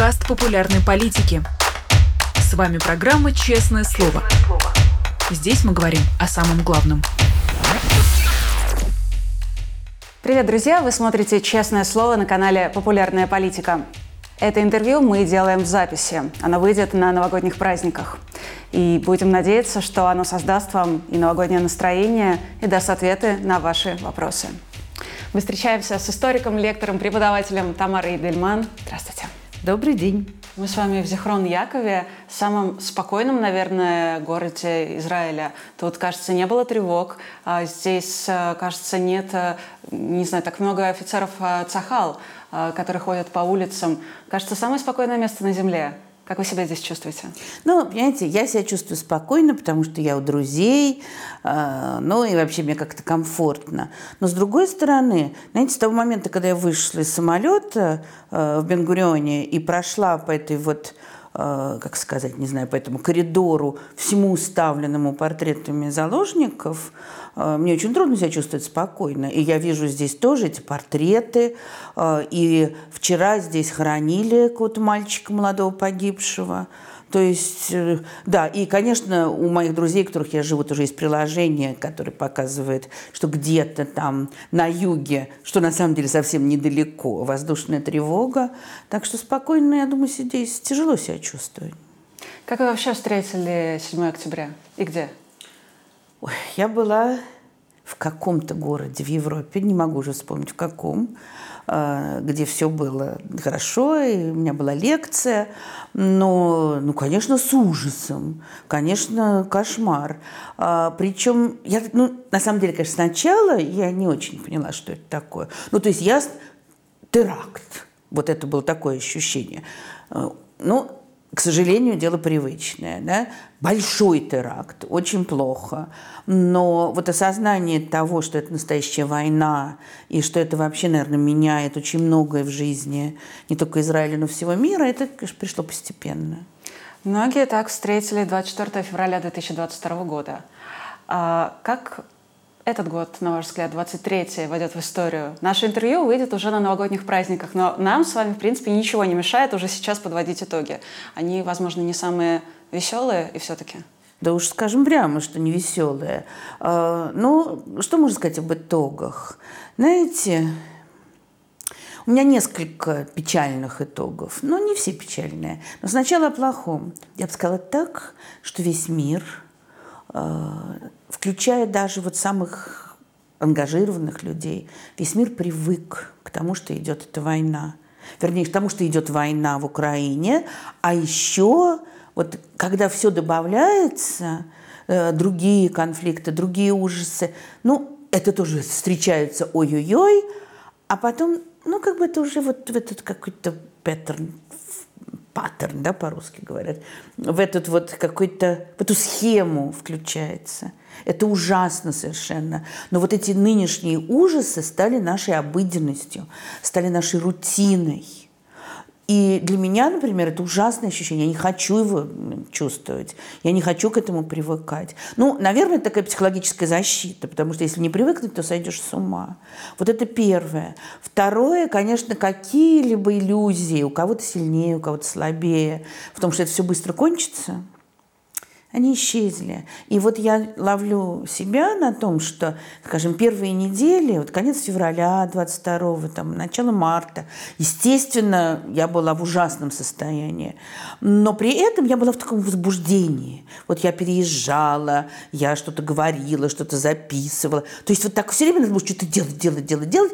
подкаст популярной политики. С вами программа «Честное слово». Здесь мы говорим о самом главном. Привет, друзья! Вы смотрите «Честное слово» на канале «Популярная политика». Это интервью мы делаем в записи. Оно выйдет на новогодних праздниках. И будем надеяться, что оно создаст вам и новогоднее настроение, и даст ответы на ваши вопросы. Мы встречаемся с историком, лектором, преподавателем Тамарой Дельман. Здравствуйте. Добрый день. Мы с вами в Зихрон-Якове, самом спокойном, наверное, городе Израиля. Тут, кажется, не было тревог. А здесь, э, кажется, нет, э, не знаю, так много офицеров э, Цахал, которые ходят по улицам. Кажется, самое спокойное место на земле. Как вы себя здесь чувствуете? Ну, понимаете, я себя чувствую спокойно, потому что я у друзей, э, ну и вообще мне как-то комфортно. Но с другой стороны, знаете, с того момента, когда я вышла из самолета э, в Бенгурионе и прошла по этой вот Э, как сказать, не знаю, по этому коридору, всему уставленному портретами заложников, э, мне очень трудно себя чувствовать спокойно. И я вижу здесь тоже эти портреты. Э, и вчера здесь хоронили какого-то мальчика молодого погибшего. То есть, э, да, и, конечно, у моих друзей, у которых я живу, тоже есть приложение, которое показывает, что где-то там на юге, что на самом деле совсем недалеко, воздушная тревога. Так что спокойно, я думаю, здесь тяжело себя чувствовать. Как вы вообще встретили 7 октября и где? Ой, я была в каком-то городе в Европе, не могу уже вспомнить в каком, где все было хорошо, и у меня была лекция, но, ну, конечно, с ужасом, конечно, кошмар. А, причем, я, ну, на самом деле, конечно, сначала я не очень поняла, что это такое. Ну, то есть я теракт, вот это было такое ощущение. А, ну, к сожалению, дело привычное. Да? Большой теракт, очень плохо. Но вот осознание того, что это настоящая война, и что это вообще, наверное, меняет очень многое в жизни не только Израиля, но всего мира, это, конечно, пришло постепенно. Многие так встретили 24 февраля 2022 года. А как этот год, на ваш взгляд, 23-й, войдет в историю? Наше интервью выйдет уже на новогодних праздниках, но нам с вами, в принципе, ничего не мешает уже сейчас подводить итоги. Они, возможно, не самые веселые и все-таки. Да уж скажем прямо, что не веселые. А, ну, что можно сказать об итогах? Знаете, у меня несколько печальных итогов, но не все печальные. Но сначала о плохом. Я бы сказала так, что весь мир а, включая даже вот самых ангажированных людей, весь мир привык к тому, что идет эта война. Вернее, к тому, что идет война в Украине, а еще вот когда все добавляется, э, другие конфликты, другие ужасы, ну, это тоже встречаются ой-ой-ой, а потом, ну, как бы это уже вот в этот какой-то паттерн паттерн, да, по-русски говорят, в этот вот какой-то, в эту схему включается. Это ужасно совершенно. Но вот эти нынешние ужасы стали нашей обыденностью, стали нашей рутиной. И для меня, например, это ужасное ощущение. Я не хочу его чувствовать. Я не хочу к этому привыкать. Ну, наверное, это такая психологическая защита, потому что если не привыкнуть, то сойдешь с ума. Вот это первое. Второе, конечно, какие-либо иллюзии, у кого-то сильнее, у кого-то слабее, в том, что это все быстро кончится – они исчезли. И вот я ловлю себя на том, что, скажем, первые недели, вот конец февраля 22 там, начало марта, естественно, я была в ужасном состоянии. Но при этом я была в таком возбуждении. Вот я переезжала, я что-то говорила, что-то записывала. То есть вот так все время надо было что-то делать, делать, делать, делать.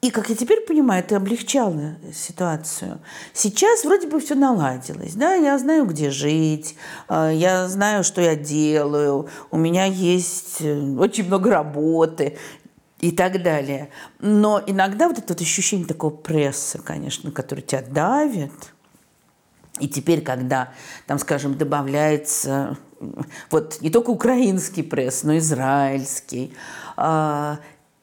И, как я теперь понимаю, это облегчало ситуацию. Сейчас вроде бы все наладилось. Да? Я знаю, где жить, а, я знаю, что я делаю, у меня есть э, очень много работы и так далее. Но иногда вот это вот ощущение такого пресса, конечно, который тебя давит, и теперь, когда там, скажем, добавляется вот не только украинский пресс, но и израильский, а,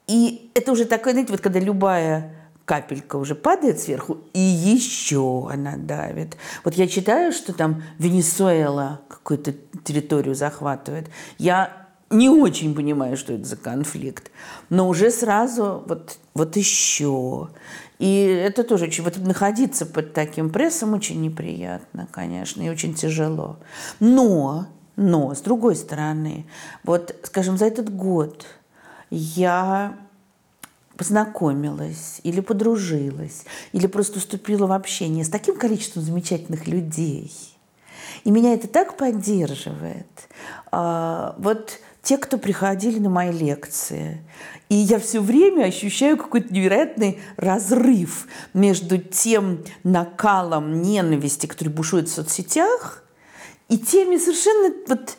и это уже такое, знаете, вот когда любая капелька уже падает сверху, и еще она давит. Вот я читаю, что там Венесуэла какую-то территорию захватывает. Я не очень понимаю, что это за конфликт, но уже сразу вот, вот еще. И это тоже очень... Вот находиться под таким прессом очень неприятно, конечно, и очень тяжело. Но, но, с другой стороны, вот, скажем, за этот год я познакомилась или подружилась, или просто уступила в общение с таким количеством замечательных людей. И меня это так поддерживает. А, вот те, кто приходили на мои лекции. И я все время ощущаю какой-то невероятный разрыв между тем накалом ненависти, который бушует в соцсетях, и теми совершенно вот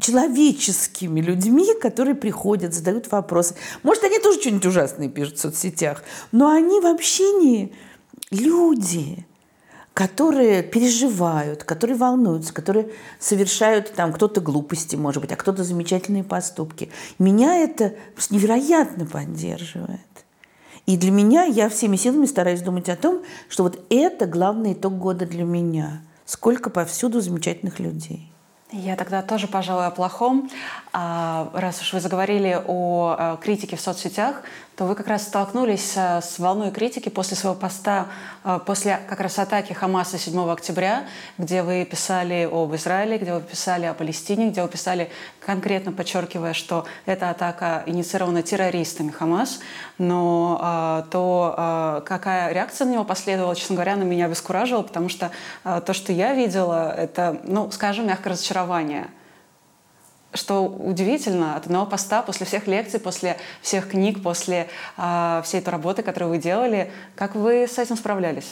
человеческими людьми, которые приходят, задают вопросы. Может, они тоже что-нибудь ужасное пишут в соцсетях, но они в общении люди которые переживают, которые волнуются, которые совершают там кто-то глупости, может быть, а кто-то замечательные поступки. Меня это невероятно поддерживает. И для меня я всеми силами стараюсь думать о том, что вот это главный итог года для меня. Сколько повсюду замечательных людей. Я тогда тоже, пожалуй, о плохом. А, раз уж вы заговорили о э, критике в соцсетях, то вы как раз столкнулись э, с волной критики после своего поста, э, после как раз атаки Хамаса 7 октября, где вы писали об Израиле, где вы писали о Палестине, где вы писали конкретно подчеркивая, что эта атака инициирована террористами Хамас, но э, то, какая реакция на него последовала, честно говоря, на меня обескуражила, потому что то, что я видела, это, ну, скажем, мягкое разочарование – что удивительно, от одного поста после всех лекций, после всех книг, после э, всей этой работы, которую вы делали, как вы с этим справлялись?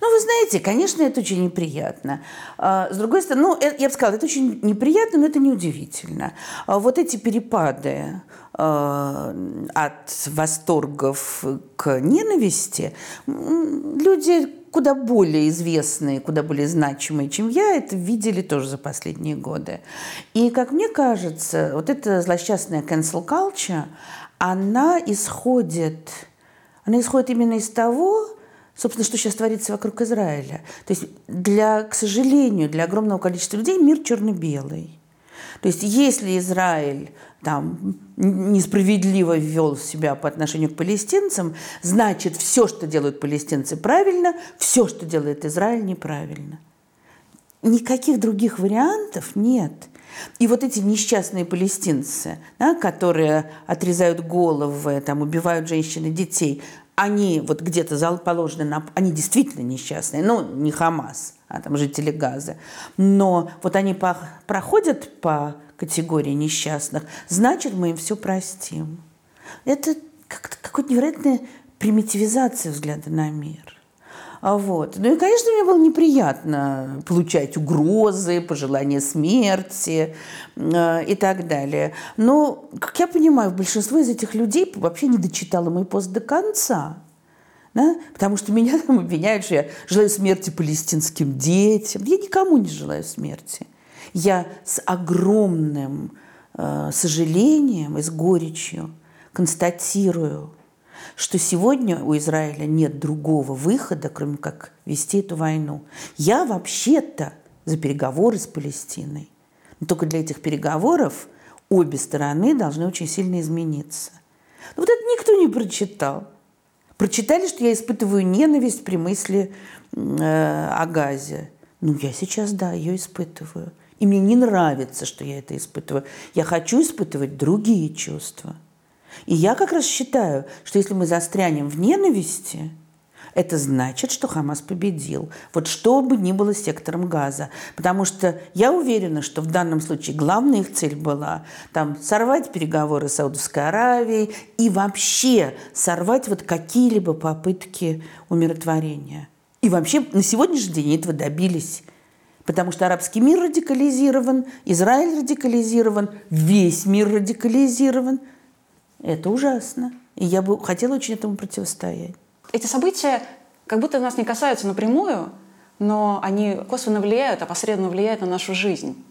Ну, вы знаете, конечно, это очень неприятно. А, с другой стороны, ну, я бы сказала, это очень неприятно, но это не удивительно. А вот эти перепады от восторгов к ненависти, люди куда более известные, куда более значимые, чем я, это видели тоже за последние годы. И, как мне кажется, вот эта злосчастная cancel culture, она исходит, она исходит именно из того, собственно, что сейчас творится вокруг Израиля. То есть, для, к сожалению, для огромного количества людей мир черно-белый. То есть, если Израиль там, несправедливо вел себя по отношению к палестинцам, значит, все, что делают палестинцы, правильно, все, что делает Израиль, неправильно. Никаких других вариантов нет. И вот эти несчастные палестинцы, да, которые отрезают головы, там, убивают женщин и детей, они вот где-то положены на... Они действительно несчастные, ну, не Хамас, а там жители Газа. Но вот они по, проходят по категории несчастных, значит, мы им все простим. Это как-то какая-то невероятная примитивизация взгляда на мир. А вот. Ну и, конечно, мне было неприятно получать угрозы, пожелания смерти э, и так далее. Но, как я понимаю, большинство из этих людей вообще не дочитало мой пост до конца. Да? Потому что меня там обвиняют, что я желаю смерти палестинским детям. Я никому не желаю смерти я с огромным э, сожалением и с горечью констатирую, что сегодня у Израиля нет другого выхода, кроме как вести эту войну. Я вообще-то за переговоры с Палестиной. Но только для этих переговоров обе стороны должны очень сильно измениться. Но вот это никто не прочитал. Прочитали, что я испытываю ненависть при мысли э, о Газе. Ну, я сейчас, да, ее испытываю. И мне не нравится, что я это испытываю. Я хочу испытывать другие чувства. И я как раз считаю, что если мы застрянем в ненависти, это значит, что Хамас победил. Вот что бы ни было сектором газа. Потому что я уверена, что в данном случае главная их цель была там, сорвать переговоры с Саудовской Аравией и вообще сорвать вот какие-либо попытки умиротворения. И вообще на сегодняшний день этого добились. Потому что арабский мир радикализирован, Израиль радикализирован, весь мир радикализирован. Это ужасно. И я бы хотела очень этому противостоять. Эти события как будто нас не касаются напрямую, но они косвенно влияют, опосредованно влияют на нашу жизнь,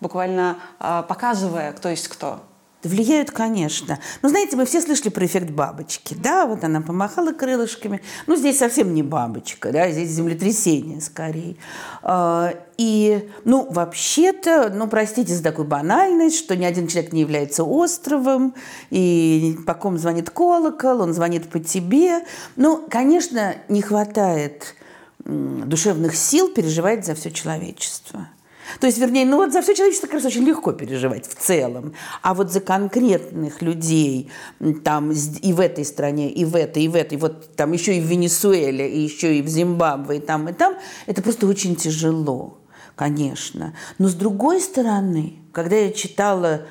буквально а, показывая, кто есть кто. Влияют, конечно. Но знаете, мы все слышали про эффект бабочки. Да, вот она помахала крылышками. Ну, здесь совсем не бабочка, да, здесь землетрясение скорее. А, и, ну, вообще-то, ну, простите за такую банальность, что ни один человек не является островом, и по ком звонит колокол, он звонит по тебе. Ну, конечно, не хватает душевных сил переживать за все человечество. То есть, вернее, ну вот за все человечество как раз очень легко переживать в целом. А вот за конкретных людей там и в этой стране, и в этой, и в этой, вот там еще и в Венесуэле, и еще и в Зимбабве, и там, и там, это просто очень тяжело конечно. Но с другой стороны, когда я читала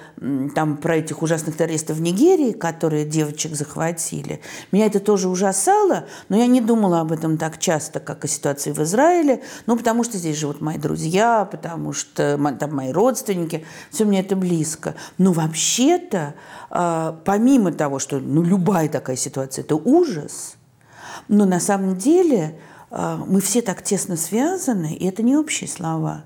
там про этих ужасных террористов в Нигерии, которые девочек захватили, меня это тоже ужасало, но я не думала об этом так часто, как о ситуации в Израиле, ну, потому что здесь живут мои друзья, потому что там мои родственники, все мне это близко. Но вообще-то, а, помимо того, что ну, любая такая ситуация – это ужас, но на самом деле – мы все так тесно связаны, и это не общие слова.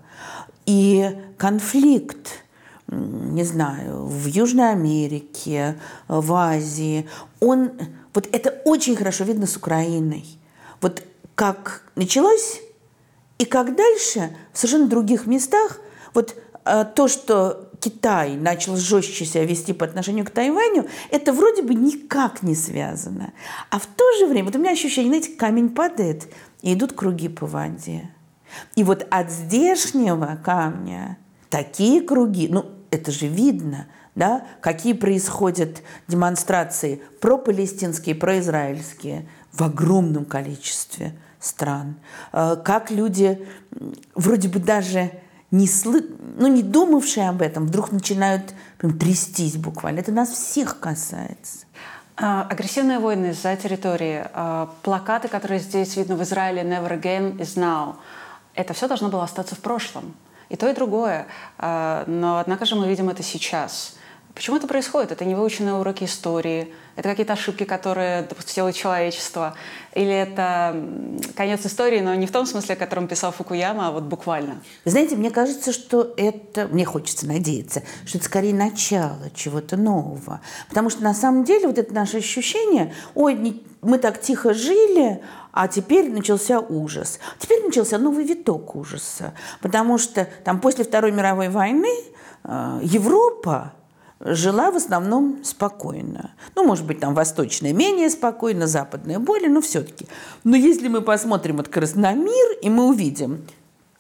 И конфликт, не знаю, в Южной Америке, в Азии, он, вот это очень хорошо видно с Украиной. Вот как началось и как дальше в совершенно других местах, вот а, то, что Китай начал жестче себя вести по отношению к Тайваню, это вроде бы никак не связано. А в то же время, вот у меня ощущение, знаете, камень падает, и идут круги по воде. И вот от здешнего камня такие круги, ну, это же видно, да, какие происходят демонстрации про-палестинские, про-израильские в огромном количестве стран. Э, как люди, вроде бы даже не, сл... ну, не думавшие об этом, вдруг начинают прям трястись буквально. Это нас всех касается. А, агрессивные войны за территории, а, плакаты, которые здесь видно в Израиле «Never again is now», это все должно было остаться в прошлом. И то, и другое. А, но, однако же, мы видим это сейчас. Почему это происходит? Это невыученные уроки истории, это какие-то ошибки, которые допустило человечество, или это конец истории, но не в том смысле, о котором писал Фукуяма, а вот буквально. знаете, мне кажется, что это, мне хочется надеяться, что это скорее начало чего-то нового. Потому что на самом деле вот это наше ощущение, ой, мы так тихо жили, а теперь начался ужас. Теперь начался новый виток ужаса. Потому что там после Второй мировой войны э, Европа жила в основном спокойно. Ну, может быть, там восточная менее спокойно, западная более, но все-таки. Но если мы посмотрим раз на мир, и мы увидим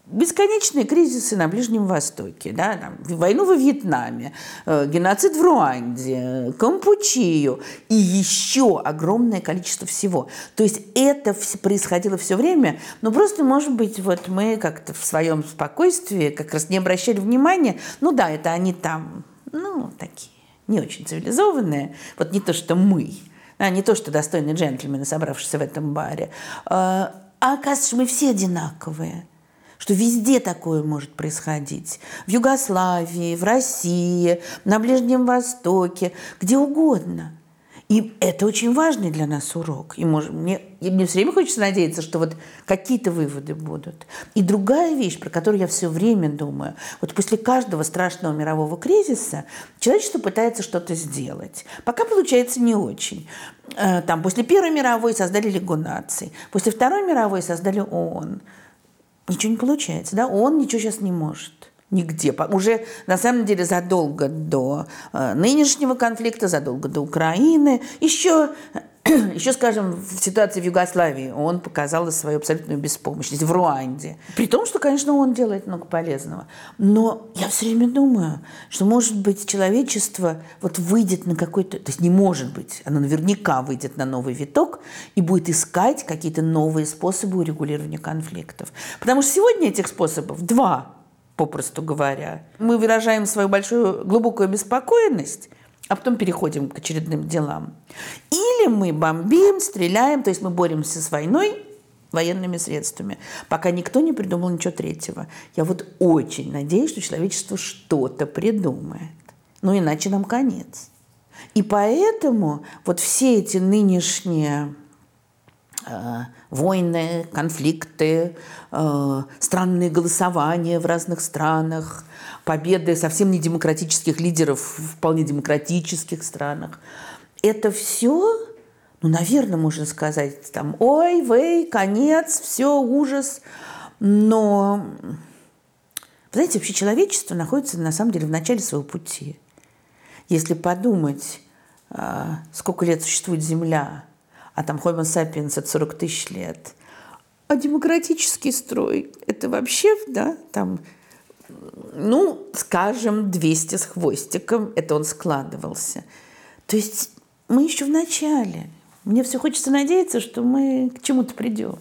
бесконечные кризисы на Ближнем Востоке, да, там, войну во Вьетнаме, э, геноцид в Руанде, Кампучию и еще огромное количество всего. То есть это происходило все время, но просто, может быть, вот мы как-то в своем спокойствии как раз не обращали внимания, ну да, это они там ну, такие, не очень цивилизованные, вот не то, что мы, а не то, что достойные джентльмены, собравшиеся в этом баре, а, а оказывается, мы все одинаковые что везде такое может происходить. В Югославии, в России, на Ближнем Востоке, где угодно – и это очень важный для нас урок. И, может, мне, мне все время хочется надеяться, что вот какие-то выводы будут. И другая вещь, про которую я все время думаю. Вот после каждого страшного мирового кризиса человечество пытается что-то сделать. Пока получается не очень. Э, там, после Первой мировой создали Лигу наций. После Второй мировой создали ООН. Ничего не получается. Да? ООН ничего сейчас не может нигде. Уже на самом деле задолго до э, нынешнего конфликта, задолго до Украины, еще еще, скажем, в ситуации в Югославии он показал свою абсолютную беспомощность, в Руанде. При том, что, конечно, он делает много полезного. Но я все время думаю, что, может быть, человечество вот выйдет на какой-то... То есть не может быть, оно наверняка выйдет на новый виток и будет искать какие-то новые способы урегулирования конфликтов. Потому что сегодня этих способов два попросту говоря. Мы выражаем свою большую глубокую беспокойность, а потом переходим к очередным делам. Или мы бомбим, стреляем, то есть мы боремся с войной военными средствами, пока никто не придумал ничего третьего. Я вот очень надеюсь, что человечество что-то придумает. Ну, иначе нам конец. И поэтому вот все эти нынешние войны, конфликты, э, странные голосования в разных странах, победы совсем не демократических лидеров в вполне демократических странах. Это все, ну, наверное, можно сказать, там, ой, вей, конец, все, ужас. Но, знаете, вообще человечество находится на самом деле в начале своего пути. Если подумать, а, сколько лет существует Земля, а там Homo sapiens от 40 тысяч лет, а демократический строй – это вообще, да, там, ну, скажем, 200 с хвостиком, это он складывался. То есть мы еще в начале. Мне все хочется надеяться, что мы к чему-то придем.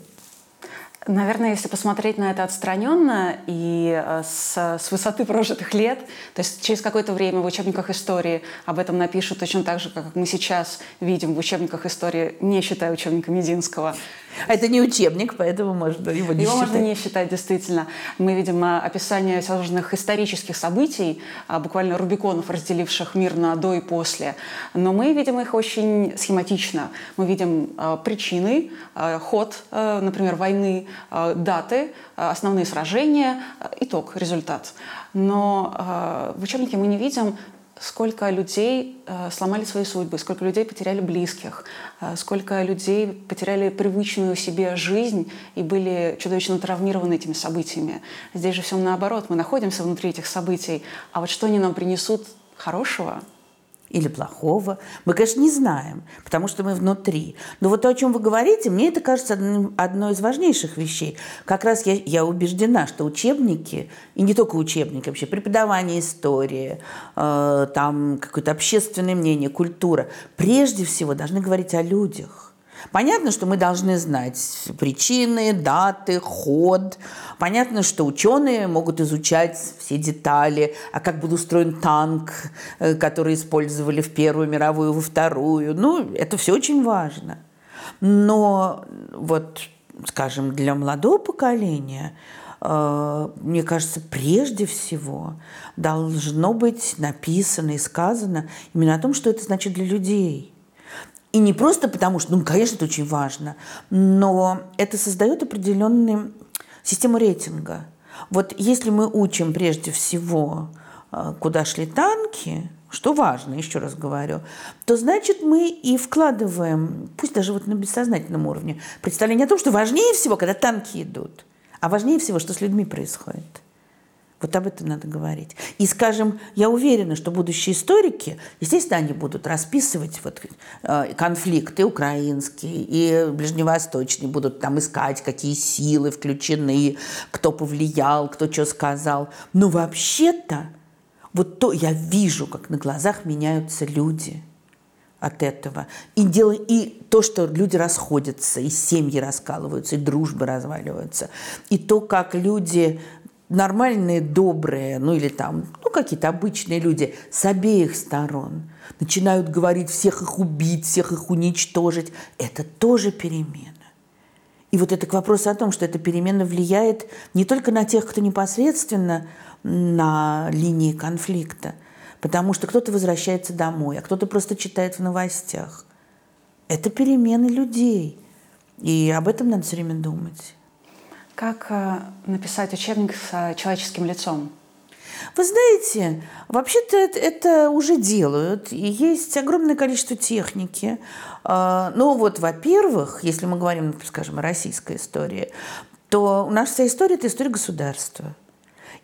Наверное, если посмотреть на это отстраненно и э, с, с высоты прожитых лет, то есть через какое-то время в учебниках истории об этом напишут точно так же, как мы сейчас видим в учебниках истории, не считая учебника Мединского, это не учебник, поэтому можно его не его считать. можно не считать, действительно. Мы видим а, описание сложных исторических событий, а, буквально Рубиконов, разделивших мир на до и после. Но мы видим их очень схематично. Мы видим а, причины, ход, например, войны, даты, основные сражения, итог, результат. Но в учебнике мы не видим сколько людей э, сломали свои судьбы, сколько людей потеряли близких, э, сколько людей потеряли привычную себе жизнь и были чудовищно травмированы этими событиями. Здесь же все наоборот. Мы находимся внутри этих событий, а вот что они нам принесут хорошего – или плохого. Мы, конечно, не знаем, потому что мы внутри. Но вот то, о чем вы говорите, мне это кажется одним, одной из важнейших вещей. Как раз я, я убеждена, что учебники, и не только учебники, вообще преподавание истории, э, там какое-то общественное мнение, культура, прежде всего должны говорить о людях Понятно, что мы должны знать причины, даты, ход. Понятно, что ученые могут изучать все детали, а как был устроен танк, э, который использовали в Первую мировую, во Вторую. Ну, это все очень важно. Но вот, скажем, для молодого поколения э, мне кажется, прежде всего должно быть написано и сказано именно о том, что это значит для людей. И не просто потому, что, ну, конечно, это очень важно, но это создает определенную систему рейтинга. Вот если мы учим прежде всего, э, куда шли танки, что важно, еще раз говорю, то значит мы и вкладываем, пусть даже вот на бессознательном уровне, представление о том, что важнее всего, когда танки идут, а важнее всего, что с людьми происходит. Вот об этом надо говорить. И, скажем, я уверена, что будущие историки, естественно, они будут расписывать вот, э, конфликты украинские и ближневосточные, будут там искать, какие силы включены, кто повлиял, кто что сказал. Но вообще-то вот то я вижу, как на глазах меняются люди от этого. И, дело, и то, что люди расходятся, и семьи раскалываются, и дружбы разваливаются, и то, как люди нормальные, добрые, ну или там, ну какие-то обычные люди с обеих сторон начинают говорить всех их убить, всех их уничтожить, это тоже перемена. И вот это к вопросу о том, что эта перемена влияет не только на тех, кто непосредственно на линии конфликта, потому что кто-то возвращается домой, а кто-то просто читает в новостях. Это перемены людей. И об этом надо все время думать. Как э, написать учебник с э, человеческим лицом? Вы знаете, вообще-то это, это уже делают, и есть огромное количество техники. А, ну вот, во-первых, если мы говорим, скажем, о российской истории, то у нас вся история – это история государства.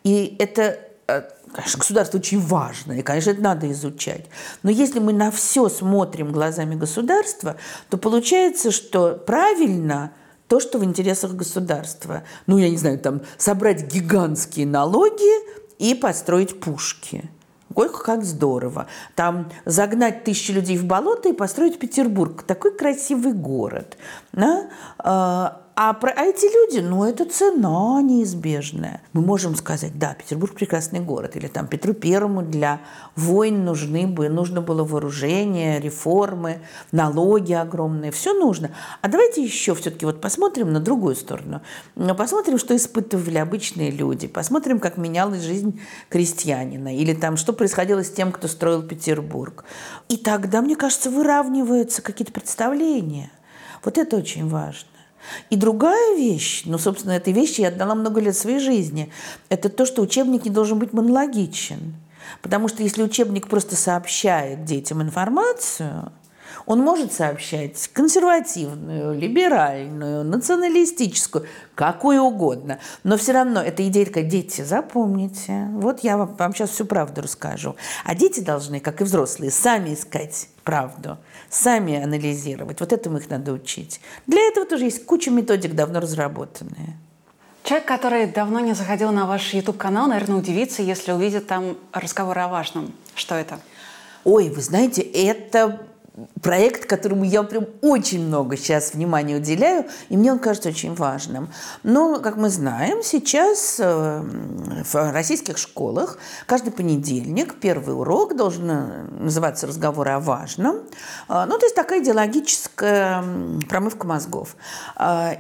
И это э, Конечно, государство очень важно, и, конечно, это надо изучать. Но если мы на все смотрим глазами государства, то получается, что правильно то, что в интересах государства. Ну, я не знаю, там, собрать гигантские налоги и построить пушки. Ой, как здорово. Там загнать тысячи людей в болото и построить Петербург. Такой красивый город. Да? А, про, а эти люди, ну, это цена неизбежная. Мы можем сказать, да, Петербург прекрасный город, или там Петру Первому для войн нужны бы, нужно было вооружение, реформы, налоги огромные, все нужно. А давайте еще все-таки вот посмотрим на другую сторону. Посмотрим, что испытывали обычные люди, посмотрим, как менялась жизнь крестьянина, или там, что происходило с тем, кто строил Петербург. И тогда, мне кажется, выравниваются какие-то представления – Вот это очень важно. И другая вещь, ну, собственно, этой вещи я отдала много лет своей жизни, это то, что учебник не должен быть монологичен. Потому что если учебник просто сообщает детям информацию, он может сообщать консервативную, либеральную, националистическую, какую угодно. Но все равно эта идея такая, дети, запомните, вот я вам, вам сейчас всю правду расскажу. А дети должны, как и взрослые, сами искать правду, сами анализировать. Вот этому их надо учить. Для этого тоже есть куча методик, давно разработанные. Человек, который давно не заходил на ваш YouTube-канал, наверное, удивится, если увидит там разговор о важном. Что это? Ой, вы знаете, это проект, которому я прям очень много сейчас внимания уделяю, и мне он кажется очень важным. Но, как мы знаем, сейчас э, в российских школах каждый понедельник первый урок должен э, называться «Разговор о важном». Э, ну, то есть такая идеологическая промывка мозгов.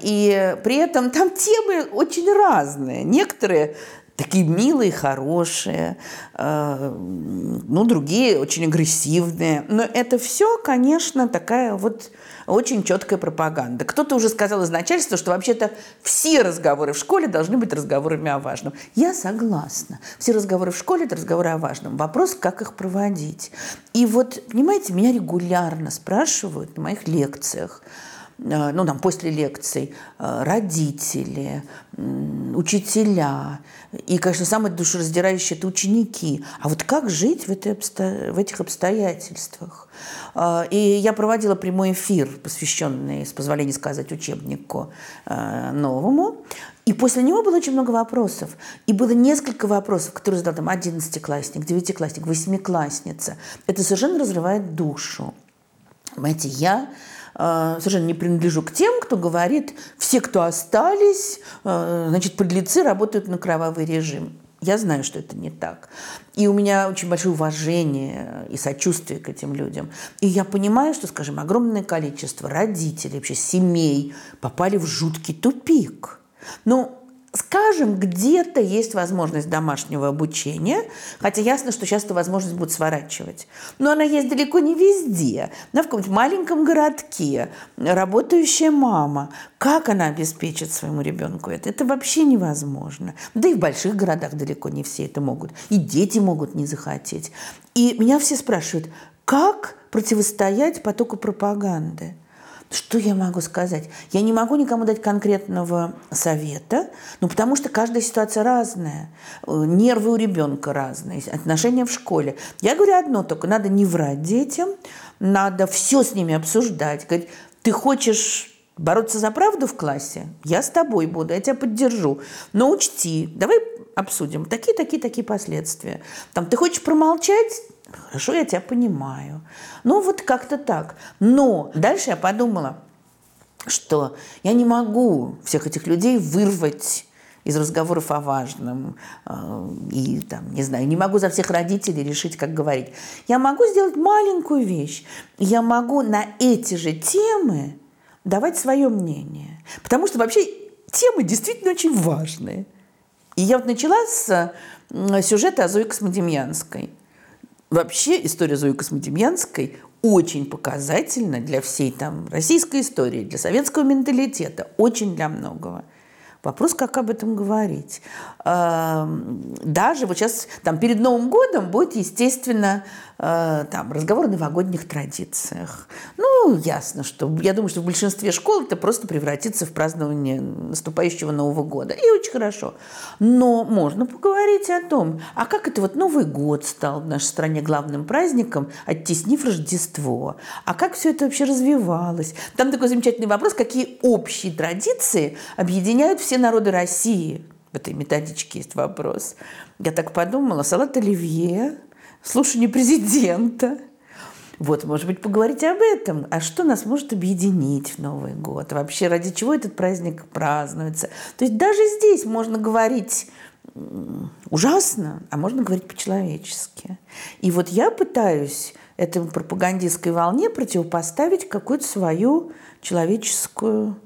И при этом там темы очень разные. Некоторые такие милые, хорошие, э, ну, другие очень агрессивные. Но это все, конечно, такая вот очень четкая пропаганда. Кто-то уже сказал из начальства, что вообще-то все разговоры в школе должны быть разговорами о важном. Я согласна. Все разговоры в школе – это разговоры о важном. Вопрос, как их проводить. И вот, понимаете, меня регулярно спрашивают на моих лекциях, ну, там, после лекций, э, родители, учителя. И, конечно, самое душераздирающее – это ученики. А вот как жить в, этой обсто... в этих обстоятельствах? А, и я проводила прямой эфир, посвященный, с позволения сказать, учебнику новому. И после него было очень много вопросов. И было несколько вопросов, которые задал там 11-классник, 9-классник, 8-классница. Это совершенно разрывает душу. Понимаете, я Э, совершенно не принадлежу к тем, кто говорит, все, кто остались, э, значит, подлецы работают на кровавый режим. Я знаю, что это не так. И у меня очень большое уважение и сочувствие к этим людям. И я понимаю, что, скажем, огромное количество родителей, вообще семей попали в жуткий тупик. Но Скажем, где-то есть возможность домашнего обучения, хотя ясно, что сейчас эту возможность будут сворачивать. Но она есть далеко не везде. Да, в каком-нибудь маленьком городке работающая мама, как она обеспечит своему ребенку это? Это вообще невозможно. Да и в больших городах далеко не все это могут. И дети могут не захотеть. И меня все спрашивают, как противостоять потоку пропаганды? Что я могу сказать? Я не могу никому дать конкретного совета, ну, потому что каждая ситуация разная. Э, нервы у ребенка разные, отношения в школе. Я говорю одно только, надо не врать детям, надо все с ними обсуждать. Говорить, ты хочешь бороться за правду в классе? Я с тобой буду, я тебя поддержу. Но учти, давай обсудим такие, такие, такие последствия. Там, ты хочешь промолчать? Хорошо, я тебя понимаю. Ну, вот как-то так. Но дальше я подумала, что я не могу всех этих людей вырвать из разговоров о важном. Э, и, там, не знаю, не могу за всех родителей решить, как говорить. Я могу сделать маленькую вещь. Я могу на эти же темы давать свое мнение. Потому что вообще темы действительно очень важные. И я вот начала с сюжета о Зое Космодемьянской. Вообще история Зои Космодемьянской очень показательна для всей там российской истории, для советского менталитета, очень для многого. Вопрос, как об этом говорить. Даже вот сейчас, там, перед Новым годом будет, естественно, э, там, разговор о новогодних традициях. Ну, ясно, что я думаю, что в большинстве школ это просто превратится в празднование наступающего Нового года. И очень хорошо. Но можно поговорить о том, а как это вот Новый год стал в нашей стране главным праздником, оттеснив Рождество? А как все это вообще развивалось? Там такой замечательный вопрос, какие общие традиции объединяют все народы России? В этой методичке есть вопрос. Я так подумала, салат оливье, слушание президента. Вот, может быть, поговорить об этом. А что нас может объединить в Новый год? Вообще, ради чего этот праздник празднуется? То есть даже здесь можно говорить ужасно, а можно говорить по-человечески. И вот я пытаюсь этой пропагандистской волне противопоставить какую-то свою человеческую,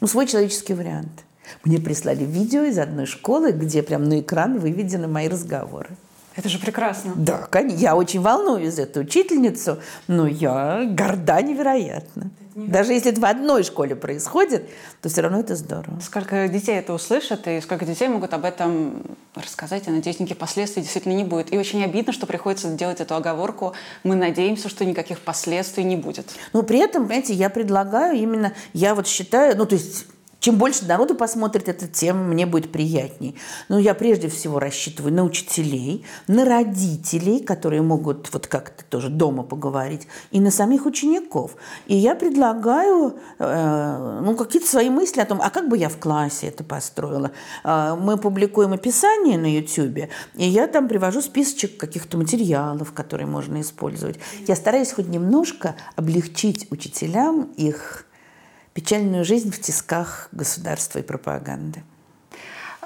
ну, свой человеческий вариант. Мне прислали видео из одной школы, где прям на экран выведены мои разговоры. Это же прекрасно. Да, конечно. Я очень волнуюсь за эту учительницу, но я горда невероятно. Даже если это в одной школе происходит, то все равно это здорово. Сколько детей это услышат, и сколько детей могут об этом рассказать, я надеюсь, никаких последствий действительно не будет. И очень обидно, что приходится делать эту оговорку. Мы надеемся, что никаких последствий не будет. Но при этом, понимаете, я предлагаю именно, я вот считаю, ну то есть чем больше народу посмотрит это, тем мне будет приятней. Но я прежде всего рассчитываю на учителей, на родителей, которые могут вот как-то тоже дома поговорить, и на самих учеников. И я предлагаю э, ну, какие-то свои мысли о том, а как бы я в классе это построила. Э, мы публикуем описание на YouTube, и я там привожу списочек каких-то материалов, которые можно использовать. Я стараюсь хоть немножко облегчить учителям их печальную жизнь в тисках государства и пропаганды.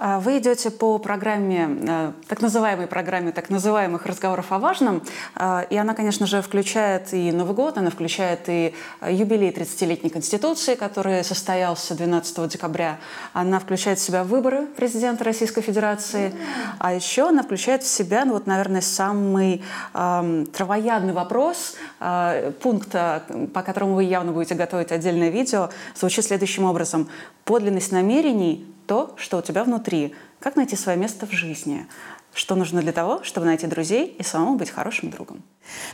А вы идете по программе, э, так называемой программе так называемых разговоров о важном, э, и она, конечно же, включает и Новый год, она включает и юбилей 30-летней Конституции, который состоялся 12 декабря. Она включает в себя выборы президента Российской Федерации, а еще она включает в себя, ну вот, наверное, самый э, травоядный вопрос, э, пункт, по которому вы явно будете готовить отдельное видео, звучит следующим образом. Подлинность намерений то, что у тебя внутри. Как найти свое место в жизни? Что нужно для того, чтобы найти друзей и самому быть хорошим другом?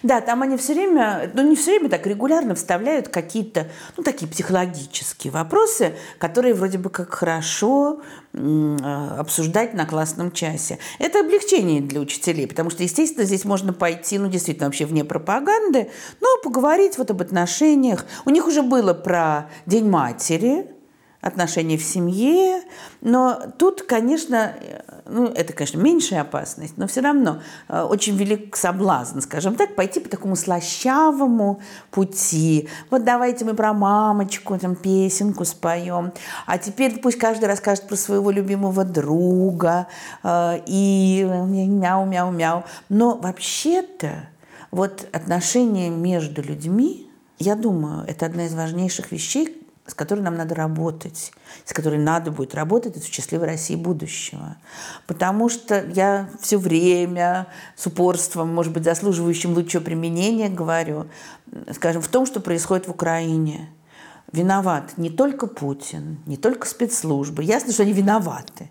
Да, там они все время, ну не все время так регулярно вставляют какие-то, ну такие психологические вопросы, которые вроде бы как хорошо э, обсуждать на классном часе. Это облегчение для учителей, потому что, естественно, здесь можно пойти, ну действительно вообще вне пропаганды, но поговорить вот об отношениях. У них уже было про День матери, отношения в семье. Но тут, конечно, ну, это, конечно, меньшая опасность, но все равно э, очень велик соблазн, скажем так, пойти по такому слащавому пути. Вот давайте мы про мамочку, там, песенку споем, а теперь пусть каждый расскажет про своего любимого друга э, и мяу-мяу-мяу. Но вообще-то вот отношения между людьми, я думаю, это одна из важнейших вещей, с которой нам надо работать, с которой надо будет работать в счастливой России будущего. Потому что я все время с упорством, может быть, заслуживающим лучшего применения говорю, скажем, в том, что происходит в Украине. Виноват не только Путин, не только спецслужбы. Ясно, что они виноваты.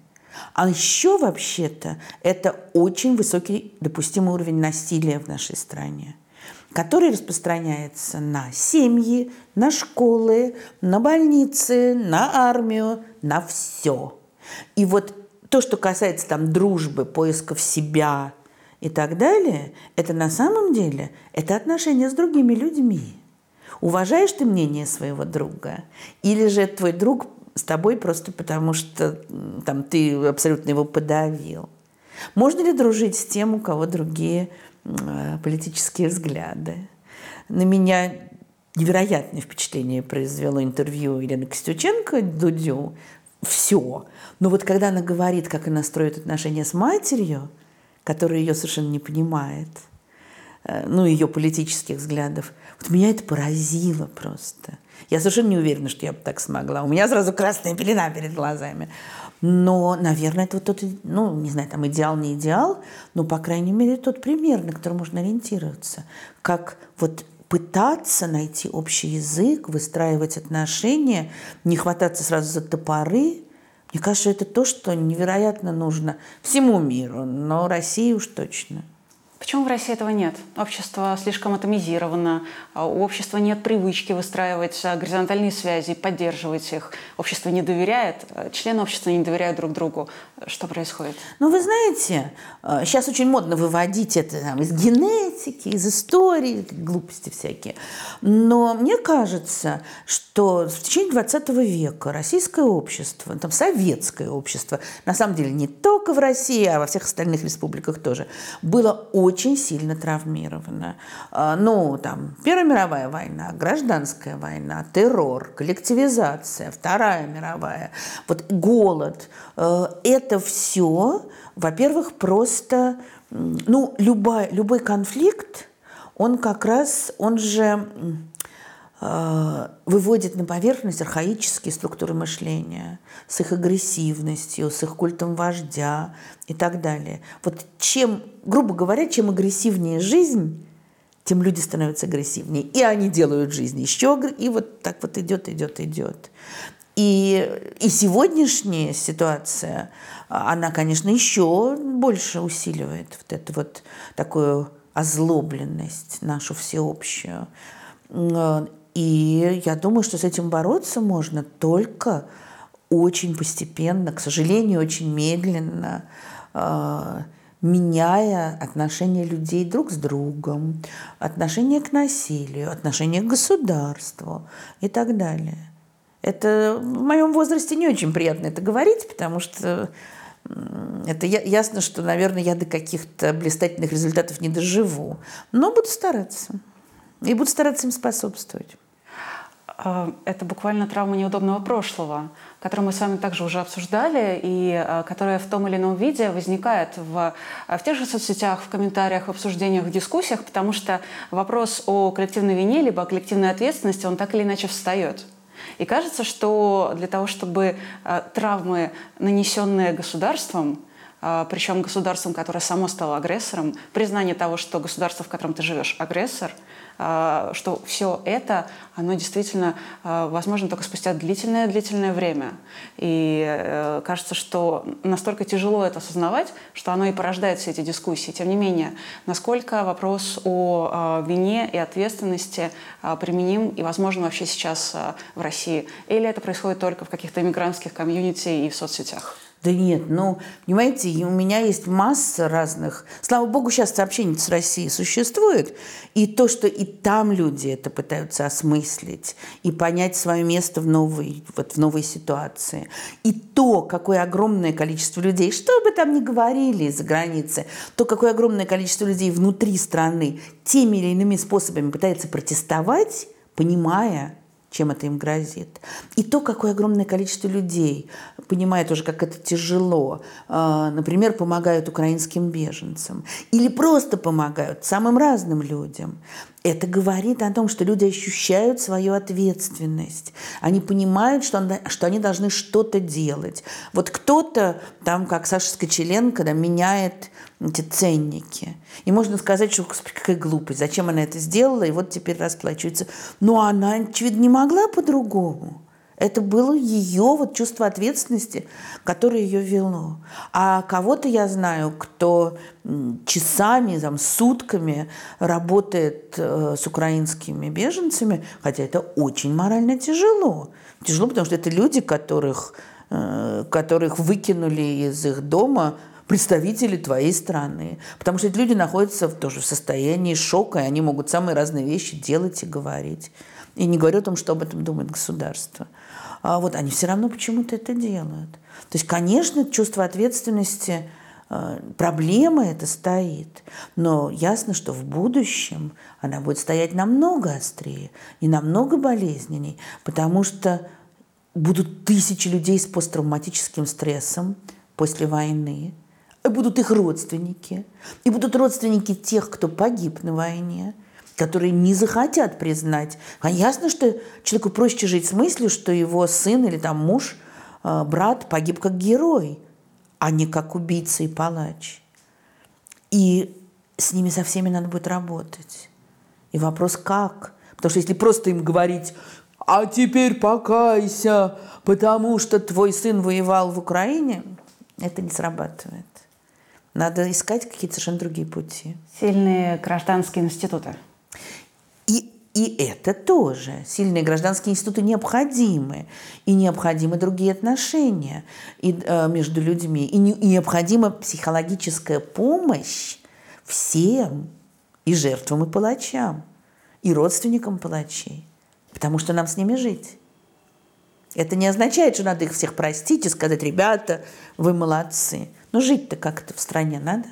А еще вообще-то это очень высокий допустимый уровень насилия в нашей стране который распространяется на семьи, на школы, на больницы, на армию, на все. И вот то, что касается там дружбы, поисков себя и так далее, это на самом деле это отношения с другими людьми. Уважаешь ты мнение своего друга? Или же твой друг с тобой просто потому, что там, ты абсолютно его подавил? Можно ли дружить с тем, у кого другие политические взгляды. На меня невероятное впечатление произвело интервью Елены Костюченко Дудю. Все. Но вот когда она говорит, как она строит отношения с матерью, которая ее совершенно не понимает, э, ну, ее политических взглядов, вот меня это поразило просто. Я совершенно не уверена, что я бы так смогла. У меня сразу красная пелена перед глазами. Но, наверное, это вот тот, ну, не знаю, там идеал, не идеал, но, по крайней мере, тот пример, на который можно ориентироваться. Как вот пытаться найти общий язык, выстраивать отношения, не хвататься сразу за топоры. Мне кажется, это то, что невероятно нужно всему миру, но России уж точно. Почему в России этого нет? Общество слишком атомизировано, а у общества нет привычки выстраивать а, горизонтальные связи, поддерживать их. Общество не доверяет, а, члены общества не доверяют друг другу. Что происходит? Ну, вы знаете, сейчас очень модно выводить это там, из генетики, из истории, глупости всякие. Но мне кажется, что в течение 20 века российское общество, там, советское общество, на самом деле не только в России, а во всех остальных республиках тоже, было очень очень сильно травмирована. А, ну, там, Первая мировая война, гражданская война, террор, коллективизация, Вторая мировая, вот голод. Э, это все, во-первых, просто, ну, любой, любой конфликт, он как раз, он же выводит на поверхность архаические структуры мышления с их агрессивностью, с их культом вождя и так далее. Вот чем, грубо говоря, чем агрессивнее жизнь, тем люди становятся агрессивнее. И они делают жизнь еще, и вот так вот идет, идет, идет. И, и сегодняшняя ситуация, она, конечно, еще больше усиливает вот эту вот такую озлобленность нашу всеобщую. И я думаю, что с этим бороться можно только очень постепенно, к сожалению, очень медленно, а, меняя отношения людей друг с другом, отношение к насилию, отношение к государству и так далее. Это в моем возрасте не очень приятно это говорить, потому что это ясно, что, наверное, я до каких-то блистательных результатов не доживу. Но буду стараться. И буду стараться им способствовать. А, это буквально травма неудобного прошлого, которую мы с вами также уже обсуждали, и а, которая в том или ином виде возникает в, а, в тех же соцсетях, в комментариях, в обсуждениях, в дискуссиях, потому что вопрос о коллективной вине либо о коллективной ответственности, он так или иначе встает. И кажется, что для того, чтобы травмы, нанесенные государством, причем государством, которое само стало агрессором, признание того, что государство, в котором ты живешь, агрессор – что все это, оно действительно а, возможно только спустя длительное-длительное время. И э, кажется, что настолько тяжело это осознавать, что оно и порождает все эти дискуссии. Тем не менее, насколько вопрос о а, вине и ответственности применим и возможно вообще сейчас в России? Или это происходит только в каких-то иммигрантских комьюнити и в соцсетях? Да нет, ну, понимаете, у меня есть масса разных... Слава богу, сейчас сообщение с Россией существует. И то, что и там люди это пытаются осмыслить и понять свое место в новой, вот в новой ситуации. И то, какое огромное количество людей, что бы там ни говорили за границей, то, какое огромное количество людей внутри страны теми или иными способами пытается протестовать, понимая, чем это им грозит. И то, какое огромное количество людей понимает уже, как это тяжело, а, например, помогают украинским беженцам или просто помогают самым разным людям. Это говорит о том, что люди ощущают свою ответственность. Они понимают, что, что они должны что-то делать. Вот кто-то, там, как Саша Скочеленко, да, меняет эти ценники. И можно сказать, что какая глупость, зачем она это сделала, и вот теперь расплачивается. Но она, очевидно, не могла по-другому. Это было ее вот чувство ответственности, которое ее вело. А кого-то я знаю, кто часами, там, сутками работает э, с украинскими беженцами, хотя это очень морально тяжело. Тяжело, потому что это люди, которых, э, которых выкинули из их дома представители твоей страны. Потому что эти люди находятся тоже в состоянии шока, и они могут самые разные вещи делать и говорить. И не говорю о том, что об этом думает государство. А вот они все равно почему-то это делают. То есть, конечно, чувство ответственности, э, проблема это стоит, но ясно, что в будущем она будет стоять намного острее и намного болезненней, потому что будут тысячи людей с посттравматическим стрессом после войны, будут их родственники, и будут родственники тех, кто погиб на войне, которые не захотят признать. А ясно, что человеку проще жить с мыслью, что его сын или там муж, э, брат погиб как герой, а не как убийца и палач. И с ними со всеми надо будет работать. И вопрос как? Потому что если просто им говорить, а теперь покайся, потому что твой сын воевал в Украине, это не срабатывает. Надо искать какие-то совершенно другие пути. Сильные гражданские институты. И, и это тоже. Сильные гражданские институты необходимы. И необходимы другие отношения и, э, между людьми. И, не, и необходима психологическая помощь всем. И жертвам, и палачам. И родственникам палачей. Потому что нам с ними жить. Это не означает, что надо их всех простить и сказать, ребята, вы молодцы. Но жить-то как-то в стране надо.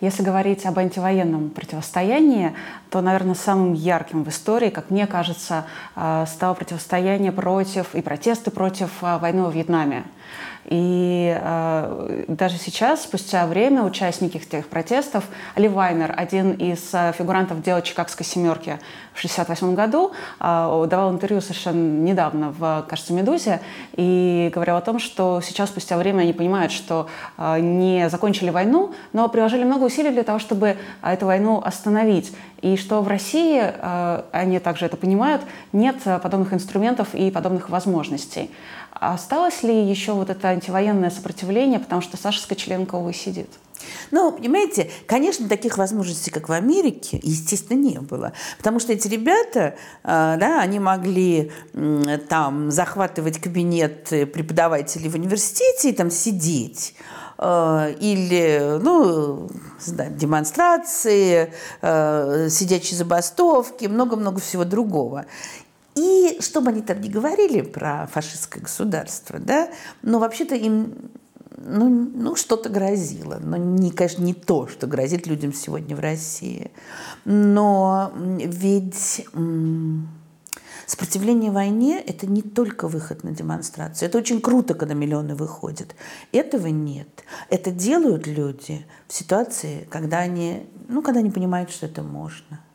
Если говорить об антивоенном противостоянии, то, наверное, самым ярким в истории, как мне кажется, э, стало противостояние против и протесты против э, войны во Вьетнаме. И э, даже сейчас, спустя время, участники этих протестов, Ли Вайнер, один из э, фигурантов дела Чикагской семерки в 1968 году, э, давал интервью совершенно недавно в, кажется, «Медузе», и говорил о том, что сейчас, спустя время, они понимают, что э, не закончили войну, но приложили много усилий для того, чтобы эту войну остановить. и что в России, э, они также это понимают, нет подобных инструментов и подобных возможностей. Осталось ли еще вот это антивоенное сопротивление, потому что Саша Скочеленко, увы, сидит? Ну, понимаете, конечно, таких возможностей, как в Америке, естественно, не было. Потому что эти ребята, э, да, они могли там захватывать кабинет преподавателей в университете и там сидеть э, или ну, демонстрации, э, сидячие забастовки, много-много всего другого. И что бы они там ни говорили про фашистское государство, да, но вообще-то им ну, ну что-то грозило. Но, не, конечно, не то, что грозит людям сегодня в России. Но ведь сопротивление войне – это не только выход на демонстрацию. Это очень круто, когда миллионы выходят. Этого нет. Это делают люди в ситуации, когда они, ну, когда они понимают, что это можно –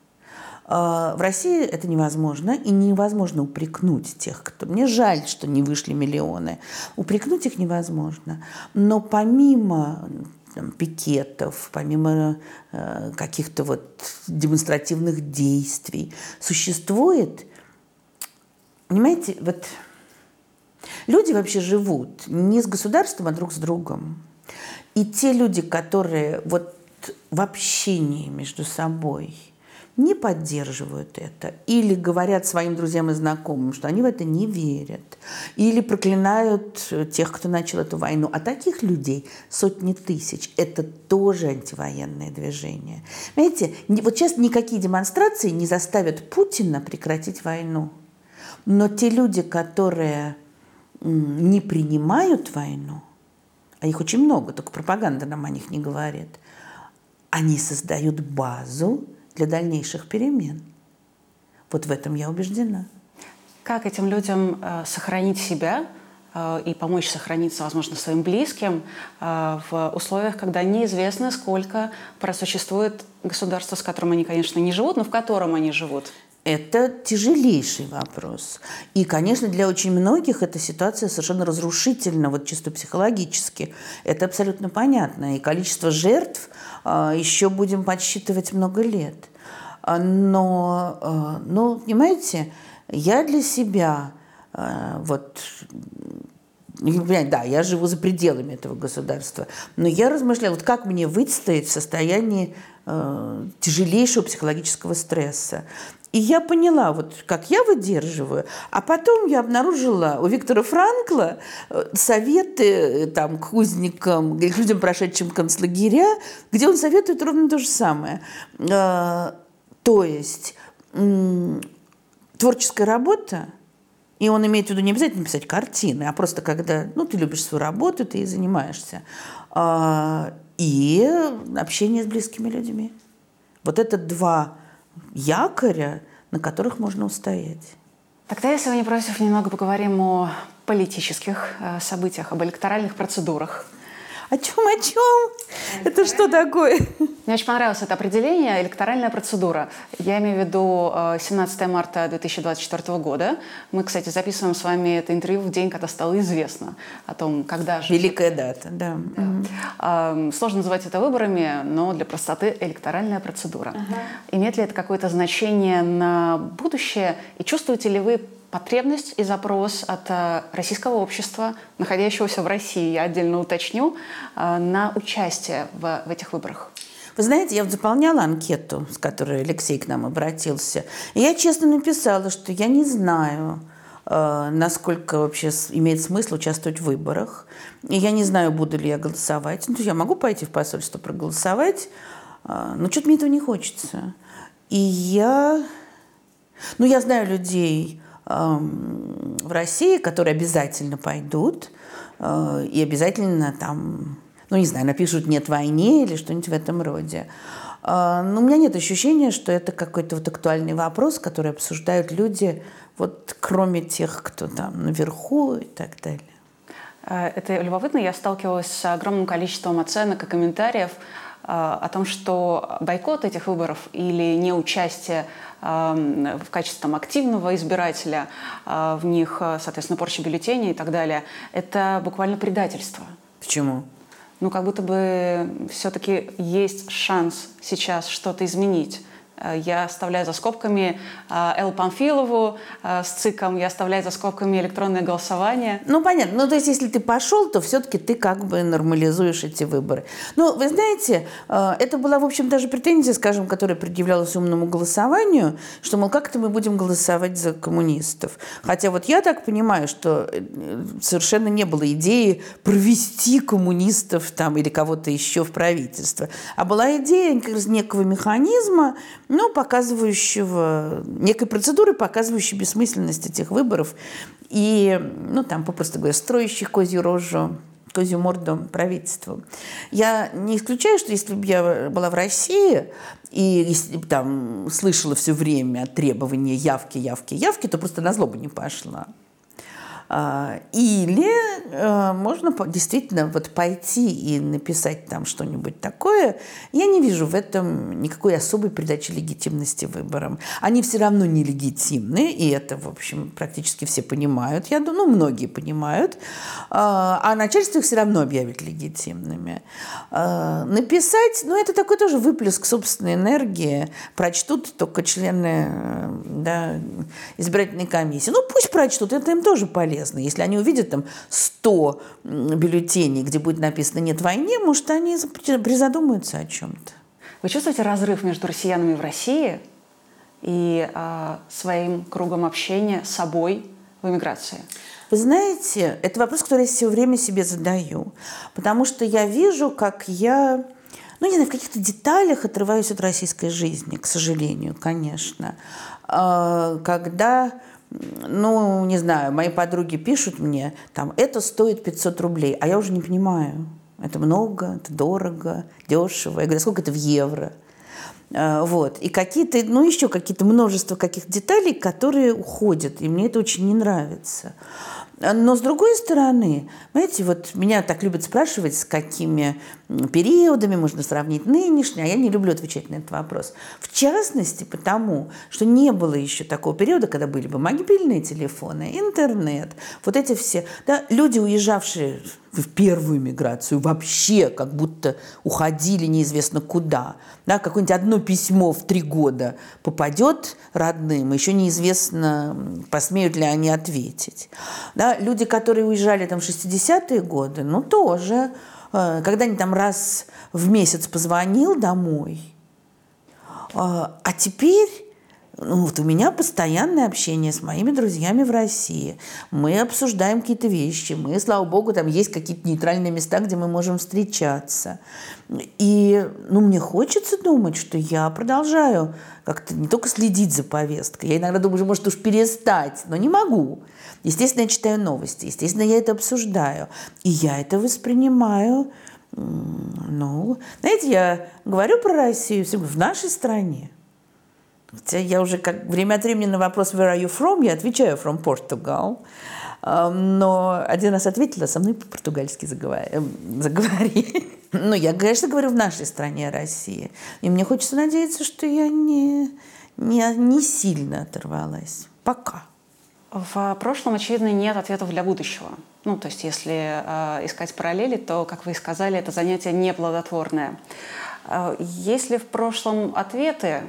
в России это невозможно, и невозможно упрекнуть тех, кто... Мне жаль, что не вышли миллионы. Упрекнуть их невозможно. Но помимо там, пикетов, помимо э, каких-то вот демонстративных действий, существует, понимаете, вот люди вообще живут не с государством, а друг с другом. И те люди, которые вот в общении между собой – не поддерживают это или говорят своим друзьям и знакомым, что они в это не верят, или проклинают тех, кто начал эту войну. А таких людей сотни тысяч. Это тоже антивоенное движение. Понимаете, вот сейчас никакие демонстрации не заставят Путина прекратить войну. Но те люди, которые не принимают войну, а их очень много, только пропаганда нам о них не говорит, они создают базу для дальнейших перемен. Вот в этом я убеждена. Как этим людям э, сохранить себя э, и помочь сохраниться, возможно, своим близким э, в условиях, когда неизвестно, сколько просуществует государство, с которым они, конечно, не живут, но в котором они живут? Это тяжелейший вопрос. И, конечно, для очень многих эта ситуация совершенно разрушительна, вот чисто психологически. Это абсолютно понятно. И количество жертв а, еще будем подсчитывать много лет. А, но, а, но понимаете, я для себя вот да, я живу за пределами этого государства, но я размышляла, вот как мне выстоять в состоянии э, тяжелейшего психологического стресса. И я поняла, вот как я выдерживаю. А потом я обнаружила у Виктора Франкла э, советы э, там, к узникам, к людям, прошедшим концлагеря, где он советует ровно то же самое. Э, то есть творческая работа, и он имеет в виду не обязательно писать картины, а просто когда ну, ты любишь свою работу, ты и занимаешься. И общение с близкими людьми. Вот это два якоря, на которых можно устоять. Тогда, если вы не против, немного поговорим о политических э, событиях, об электоральных процедурах. О чем, о чем? Это что такое? Мне очень понравилось это определение «электоральная процедура». Я имею в виду 17 э, марта 2024 года. Мы, кстати, записываем с вами это интервью в день, когда стало известно о том, когда же... Великая дата, да. да. Сложно называть это выборами, но для простоты электоральная процедура. Ага. Имеет ли это какое-то значение на будущее? И чувствуете ли вы потребность и запрос от э, российского общества, находящегося в России, я отдельно уточню, э, на участие в, в этих выборах? Вы знаете, я вот заполняла анкету, с которой Алексей к нам обратился. И я честно написала, что я не знаю, э, насколько вообще имеет смысл участвовать в выборах. И я не знаю, буду ли я голосовать. Ну, я могу пойти в посольство проголосовать, но что-то мне этого не хочется. И я... Ну, я знаю людей, в России, которые обязательно пойдут э, и обязательно там, ну не знаю, напишут «нет войне» или что-нибудь в этом роде. А, но у меня нет ощущения, что это какой-то вот актуальный вопрос, который обсуждают люди, вот кроме тех, кто там наверху и так далее. Э, это любопытно. Я сталкивалась с огромным количеством оценок и комментариев о том, что бойкот этих выборов или неучастие в качестве там, активного избирателя а, в них, а, соответственно, порча бюллетеней и так далее, это буквально предательство. Почему? Ну, как будто бы все-таки есть шанс сейчас что-то изменить. Э, я оставляю за скобками э, Эл Памфилову э, с ЦИКом, я оставляю за скобками электронное голосование. Ну, понятно. Ну, то есть, если ты пошел, то все-таки ты как бы нормализуешь эти выборы. Ну, вы знаете, это была, в общем, даже претензия, скажем, которая предъявлялась умному голосованию, что, мол, как это мы будем голосовать за коммунистов. Хотя вот я так понимаю, что совершенно не было идеи провести коммунистов там или кого-то еще в правительство. А была идея как раз некого механизма, ну, показывающего, некой процедуры, показывающей бессмысленность этих выборов и, ну, там, попросту говоря, строящих козью рожу козью морду правительству. Я не исключаю, что если бы я была в России и если бы там слышала все время требования явки, явки, явки, то просто на злобу не пошла. А, или э, можно действительно вот пойти и написать там что-нибудь такое. Я не вижу в этом никакой особой придачи легитимности выборам. Они все равно нелегитимны, и это, в общем, практически все понимают. Я думаю, ну, многие понимают. А, а начальство их все равно объявит легитимными. А, написать, ну, это такой тоже выплеск собственной энергии. Прочтут только члены э, да, избирательной комиссии. Ну, пусть прочтут, это им тоже полезно полезно. Если они увидят там 100 бюллетеней, где будет написано «нет войне», может, они призадумаются о чем-то. Вы чувствуете разрыв между россиянами в России и э, своим кругом общения, собой в эмиграции? Вы знаете, это вопрос, который я все время себе задаю. Потому что я вижу, как я, ну, не знаю, в каких-то деталях отрываюсь от российской жизни, к сожалению, конечно. А, когда ну, не знаю, мои подруги пишут мне, там, это стоит 500 рублей, а я уже не понимаю. Это много, это дорого, дешево. Я говорю, сколько это в евро? А, вот. И какие-то, ну, еще какие-то множество каких-то деталей, которые уходят. И мне это очень не нравится. Но с другой стороны, знаете, вот меня так любят спрашивать, с какими периодами можно сравнить нынешнее, а я не люблю отвечать на этот вопрос. В частности, потому, что не было еще такого периода, когда были бы мобильные телефоны, интернет, вот эти все. Да, люди, уезжавшие в первую миграцию вообще как будто уходили неизвестно куда. Да, какое-нибудь одно письмо в три года попадет родным, еще неизвестно, посмеют ли они ответить. Да, люди, которые уезжали там в 60-е годы, ну тоже, э, когда они там раз в месяц позвонил домой, э, а теперь ну, вот у меня постоянное общение с моими друзьями в России. Мы обсуждаем какие-то вещи. Мы, слава богу, там есть какие-то нейтральные места, где мы можем встречаться. И ну, мне хочется думать, что я продолжаю как-то не только следить за повесткой. Я иногда думаю, может уж перестать, но не могу. Естественно, я читаю новости. Естественно, я это обсуждаю. И я это воспринимаю ну, знаете, я говорю про Россию в нашей стране. Хотя я уже как время от времени на вопрос «Where are you from?» я отвечаю «From Portugal». Но один раз ответила, со мной по-португальски эм, заговори. Ну, я, конечно, говорю в нашей стране России. И мне хочется надеяться, что я не, не, не сильно оторвалась. Пока. В прошлом, очевидно, нет ответов для будущего. Ну, то есть, если э, искать параллели, то, как вы и сказали, это занятие неплодотворное. Э, ли в прошлом ответы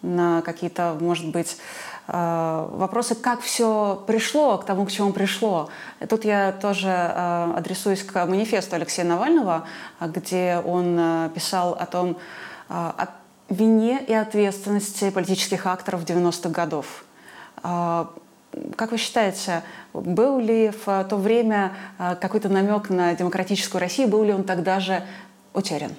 на какие-то, может быть, э, вопросы, как все пришло к тому, к чему пришло. Тут я тоже э, адресуюсь к манифесту Алексея Навального, где он э, писал о том, о вине и ответственности политических акторов 90-х годов. Как вы считаете, был ли в то время какой-то намек на демократическую Россию, был ли он тогда же утерян?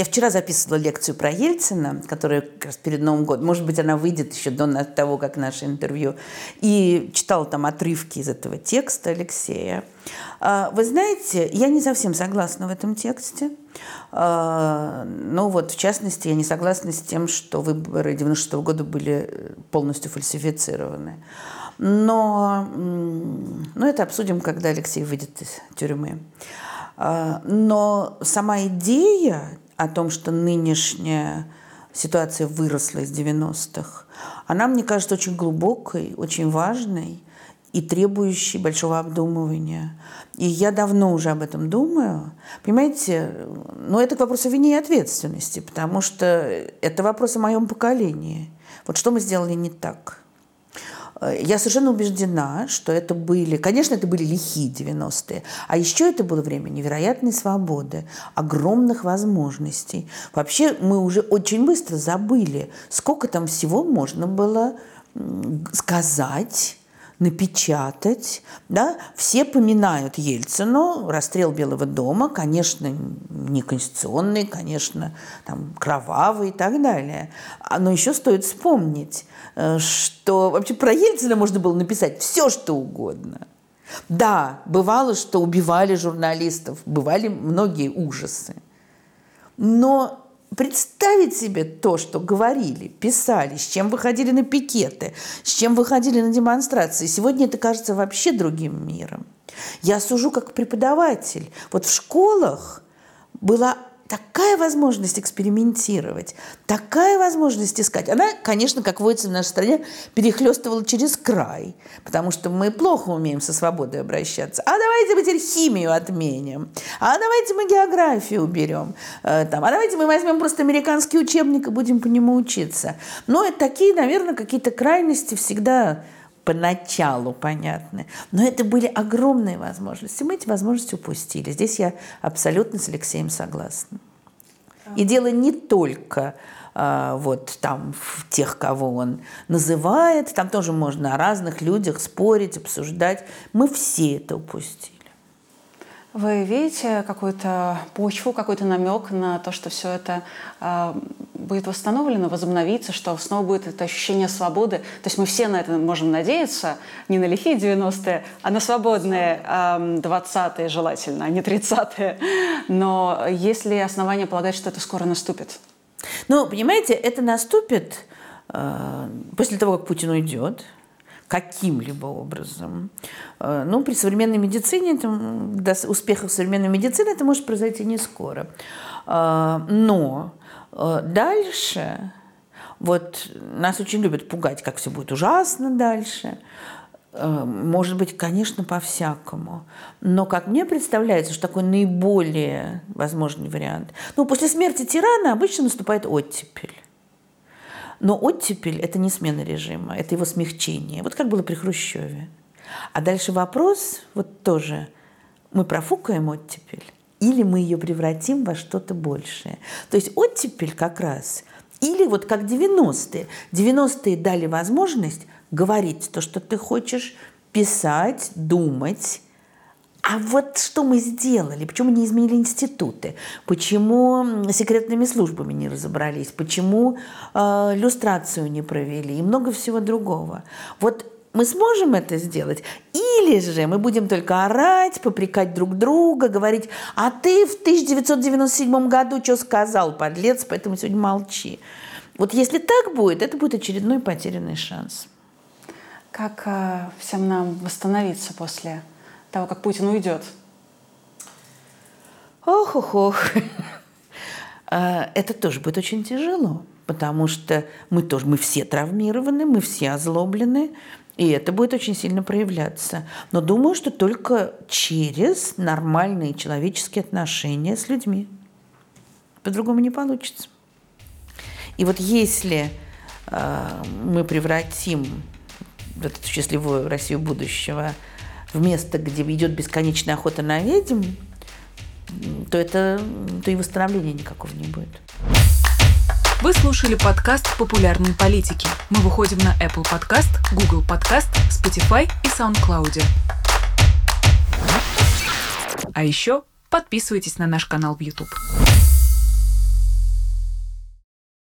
Я вчера записывала лекцию про Ельцина, которая как раз перед Новым годом. Может быть, она выйдет еще до того, как наше интервью. И читала там отрывки из этого текста Алексея. А, вы знаете, я не совсем согласна в этом тексте. А, ну вот, в частности, я не согласна с тем, что выборы 96 -го года были полностью фальсифицированы. Но ну, это обсудим, когда Алексей выйдет из тюрьмы. А, но сама идея о том, что нынешняя ситуация выросла из 90-х, она, мне кажется, очень глубокой, очень важной. и требующий большого обдумывания. И я давно уже об этом думаю. Понимаете, но это к вопросу вины и ответственности, потому что это вопрос о моем поколении. Вот что мы сделали не так? Я совершенно убеждена, что это были, конечно, это были лихие 90-е, а еще это было время невероятной свободы, огромных возможностей. Вообще мы уже очень быстро забыли, сколько там всего можно было сказать, напечатать. Да? Все поминают Ельцину, расстрел Белого дома, конечно, неконституционный, конечно, там, кровавый и так далее. А, но еще стоит вспомнить, э, что вообще про Ельцина можно было написать все, что угодно. Да, бывало, что убивали журналистов, бывали многие ужасы. Но представить себе то, что говорили, писали, с чем выходили на пикеты, с чем выходили на демонстрации, сегодня это кажется вообще другим миром. Я сужу как преподаватель. Вот в школах была такая возможность экспериментировать, такая возможность искать. Она, конечно, как водится в нашей стране, перехлестывала через край, потому что мы плохо умеем со свободой обращаться. А давайте мы теперь химию отменим, а давайте мы географию уберем, э, там, а давайте мы возьмем просто американский учебник и будем по нему учиться. Но это такие, наверное, какие-то крайности всегда поначалу понятны. Но это были огромные возможности. Мы эти возможности упустили. Здесь я абсолютно с Алексеем согласна. И дело не только а, вот там в тех, кого он называет, там тоже можно о разных людях спорить, обсуждать. Мы все это упустили. Вы видите какую-то почву, какой-то намек на то, что все это э, будет восстановлено, возобновится, что снова будет это ощущение свободы? То есть мы все на это можем надеяться, не на лихие 90-е, а на свободные э, 20-е желательно, а не 30-е. Но есть ли основания полагать, что это скоро наступит? Ну, понимаете, это наступит э, после того, как Путин уйдет – каким-либо образом. Э, ну, при современной медицине, там, до успехов современной медицины это может произойти не скоро. Э, но э, дальше, вот нас очень любят пугать, как все будет ужасно дальше. Может быть, конечно, по-всякому. Но, как мне представляется, что такой наиболее возможный вариант. Ну, после смерти тирана обычно наступает оттепель. Но оттепель – это не смена режима, это его смягчение. Вот как было при Хрущеве. А дальше вопрос, вот тоже, мы профукаем оттепель или мы ее превратим во что-то большее. То есть оттепель как раз, или вот как 90-е. 90-е дали возможность говорить то, что ты хочешь, писать, думать, а вот что мы сделали? Почему не изменили институты? Почему секретными службами не разобрались? Почему э, люстрацию не провели? И много всего другого. Вот мы сможем это сделать? Или же мы будем только орать, попрекать друг друга, говорить, а ты в 1997 году что сказал, подлец, поэтому сегодня молчи. Вот если так будет, это будет очередной потерянный шанс. Как э, всем нам восстановиться после того, как Путин уйдет? Ох, ох, ох. А, это тоже будет очень тяжело, потому что мы тоже, мы все травмированы, мы все озлоблены, и это будет очень сильно проявляться. Но думаю, что только через нормальные человеческие отношения с людьми. По-другому не получится. И вот если э, мы превратим эту счастливую Россию будущего в место, где идет бесконечная охота на ведьм, то это то и восстановления никакого не будет. Вы слушали подкаст «Популярные политики». Мы выходим на Apple Podcast, Google Podcast, Spotify и SoundCloud. А еще подписывайтесь на наш канал в YouTube.